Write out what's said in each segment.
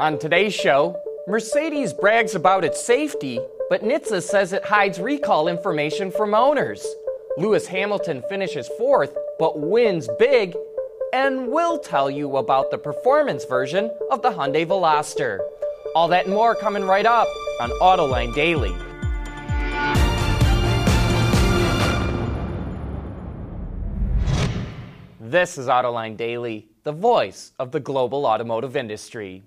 On today's show, Mercedes brags about its safety, but NHTSA says it hides recall information from owners. Lewis Hamilton finishes fourth, but wins big, and we'll tell you about the performance version of the Hyundai Veloster. All that and more coming right up on Autoline Daily. This is Autoline Daily, the voice of the global automotive industry.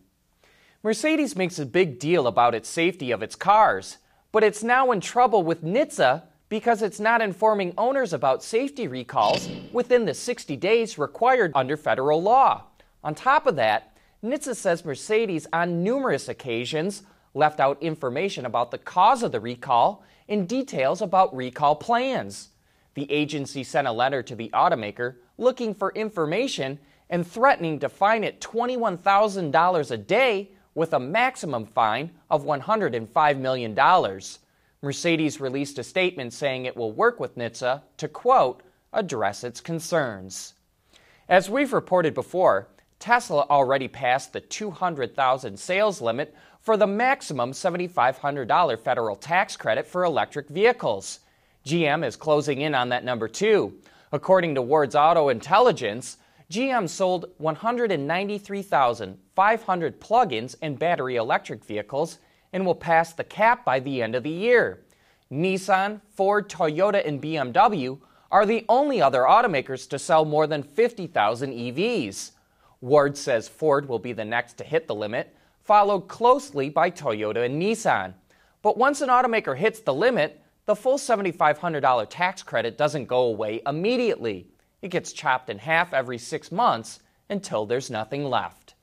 Mercedes makes a big deal about its safety of its cars, but it's now in trouble with NHTSA because it's not informing owners about safety recalls within the 60 days required under federal law. On top of that, NHTSA says Mercedes, on numerous occasions, left out information about the cause of the recall and details about recall plans. The agency sent a letter to the automaker looking for information and threatening to fine it $21,000 a day with a maximum fine of $105 million. Mercedes released a statement saying it will work with NHTSA to, quote, address its concerns. As we've reported before, Tesla already passed the 200,000 sales limit for the maximum $7,500 federal tax credit for electric vehicles. GM is closing in on that number too. According to Wards Auto Intelligence, GM sold 193,500 plug ins and battery electric vehicles and will pass the cap by the end of the year. Nissan, Ford, Toyota, and BMW are the only other automakers to sell more than 50,000 EVs. Ward says Ford will be the next to hit the limit, followed closely by Toyota and Nissan. But once an automaker hits the limit, the full $7,500 tax credit doesn't go away immediately. It gets chopped in half every six months until there's nothing left.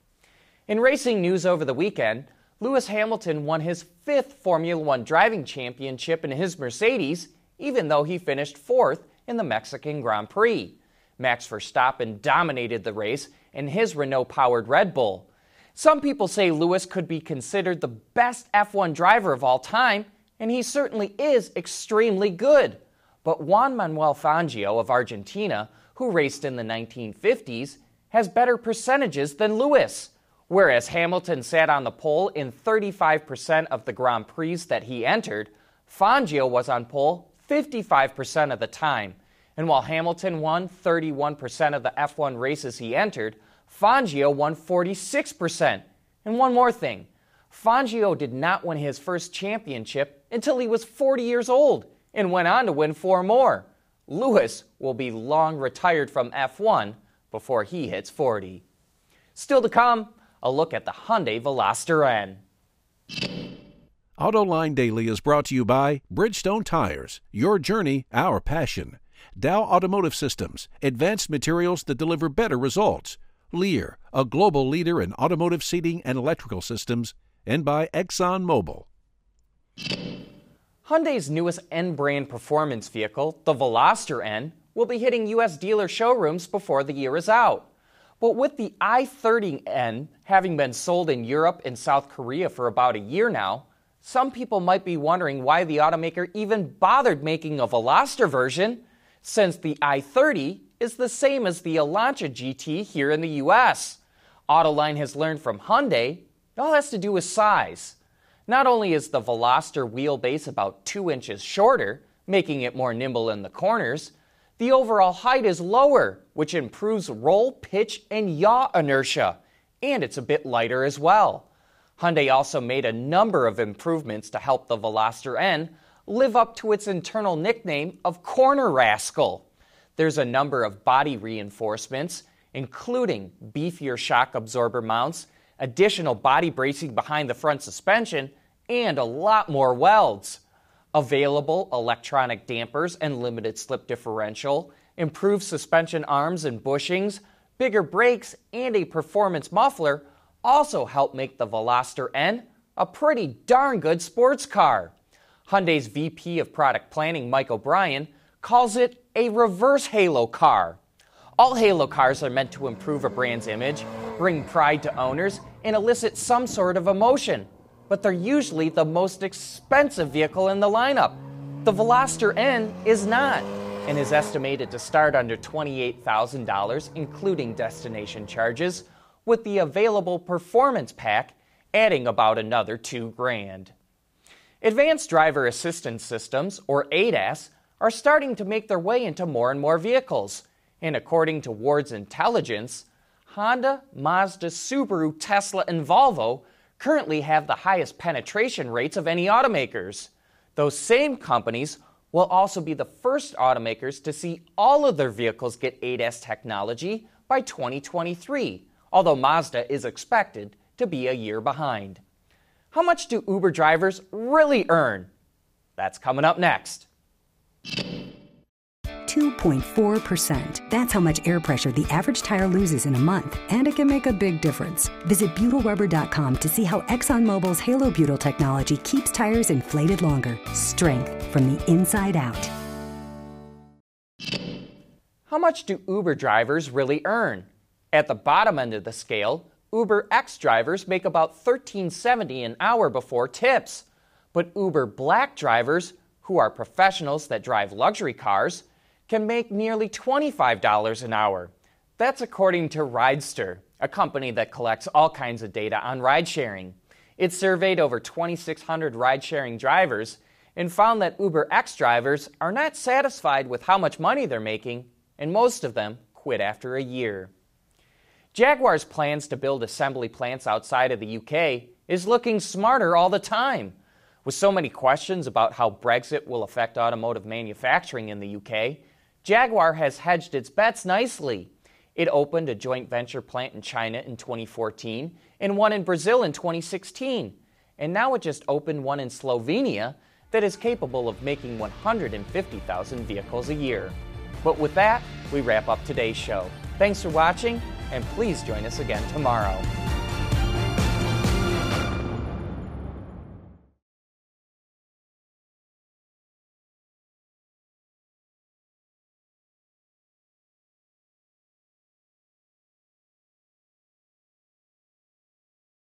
In racing news over the weekend, Lewis Hamilton won his fifth Formula One driving championship in his Mercedes, even though he finished fourth in the Mexican Grand Prix. Max Verstappen dominated the race in his Renault powered Red Bull. Some people say Lewis could be considered the best F1 driver of all time, and he certainly is extremely good. But Juan Manuel Fangio of Argentina who raced in the 1950s, has better percentages than Lewis. Whereas Hamilton sat on the pole in 35% of the Grand Prix that he entered, Fangio was on pole 55% of the time. And while Hamilton won 31% of the F1 races he entered, Fangio won 46%. And one more thing Fangio did not win his first championship until he was 40 years old and went on to win four more. Lewis will be long retired from F1 before he hits 40. Still to come, a look at the Hyundai Veloster N. AutoLine Daily is brought to you by Bridgestone Tires, your journey, our passion. Dow Automotive Systems, advanced materials that deliver better results. Lear, a global leader in automotive seating and electrical systems. And by ExxonMobil. Hyundai's newest N brand performance vehicle, the Veloster N, will be hitting U.S. dealer showrooms before the year is out. But with the i30N having been sold in Europe and South Korea for about a year now, some people might be wondering why the automaker even bothered making a Veloster version, since the i30 is the same as the Elantra GT here in the US. Autoline has learned from Hyundai, it all has to do with size. Not only is the Veloster wheelbase about 2 inches shorter, making it more nimble in the corners, the overall height is lower, which improves roll, pitch, and yaw inertia, and it's a bit lighter as well. Hyundai also made a number of improvements to help the Veloster N live up to its internal nickname of Corner Rascal. There's a number of body reinforcements, including beefier shock absorber mounts, additional body bracing behind the front suspension, and a lot more welds. Available electronic dampers and limited slip differential, improved suspension arms and bushings, bigger brakes, and a performance muffler also help make the Veloster N a pretty darn good sports car. Hyundai's VP of Product Planning, Mike O'Brien, calls it a reverse halo car. All halo cars are meant to improve a brand's image, bring pride to owners, and elicit some sort of emotion but they're usually the most expensive vehicle in the lineup. The Veloster N is not, and is estimated to start under $28,000, including destination charges, with the available Performance Pack adding about another 2 grand. Advanced driver assistance systems, or ADAS, are starting to make their way into more and more vehicles. And according to Ward's Intelligence, Honda, Mazda, Subaru, Tesla, and Volvo currently have the highest penetration rates of any automakers. Those same companies will also be the first automakers to see all of their vehicles get ADAS technology by 2023, although Mazda is expected to be a year behind. How much do Uber drivers really earn? That's coming up next. 2.4%. That's how much air pressure the average tire loses in a month, and it can make a big difference. Visit ButylRubber.com to see how ExxonMobil's Halo Butyl technology keeps tires inflated longer. Strength from the inside out. How much do Uber drivers really earn? At the bottom end of the scale, Uber X drivers make about $13.70 an hour before tips. But Uber Black drivers, who are professionals that drive luxury cars, can make nearly $25 an hour. That's according to Ridester, a company that collects all kinds of data on ride sharing. It surveyed over 2,600 ride sharing drivers and found that Uber X drivers are not satisfied with how much money they're making, and most of them quit after a year. Jaguar's plans to build assembly plants outside of the UK is looking smarter all the time. With so many questions about how Brexit will affect automotive manufacturing in the UK, Jaguar has hedged its bets nicely. It opened a joint venture plant in China in 2014 and one in Brazil in 2016. And now it just opened one in Slovenia that is capable of making 150,000 vehicles a year. But with that, we wrap up today's show. Thanks for watching, and please join us again tomorrow.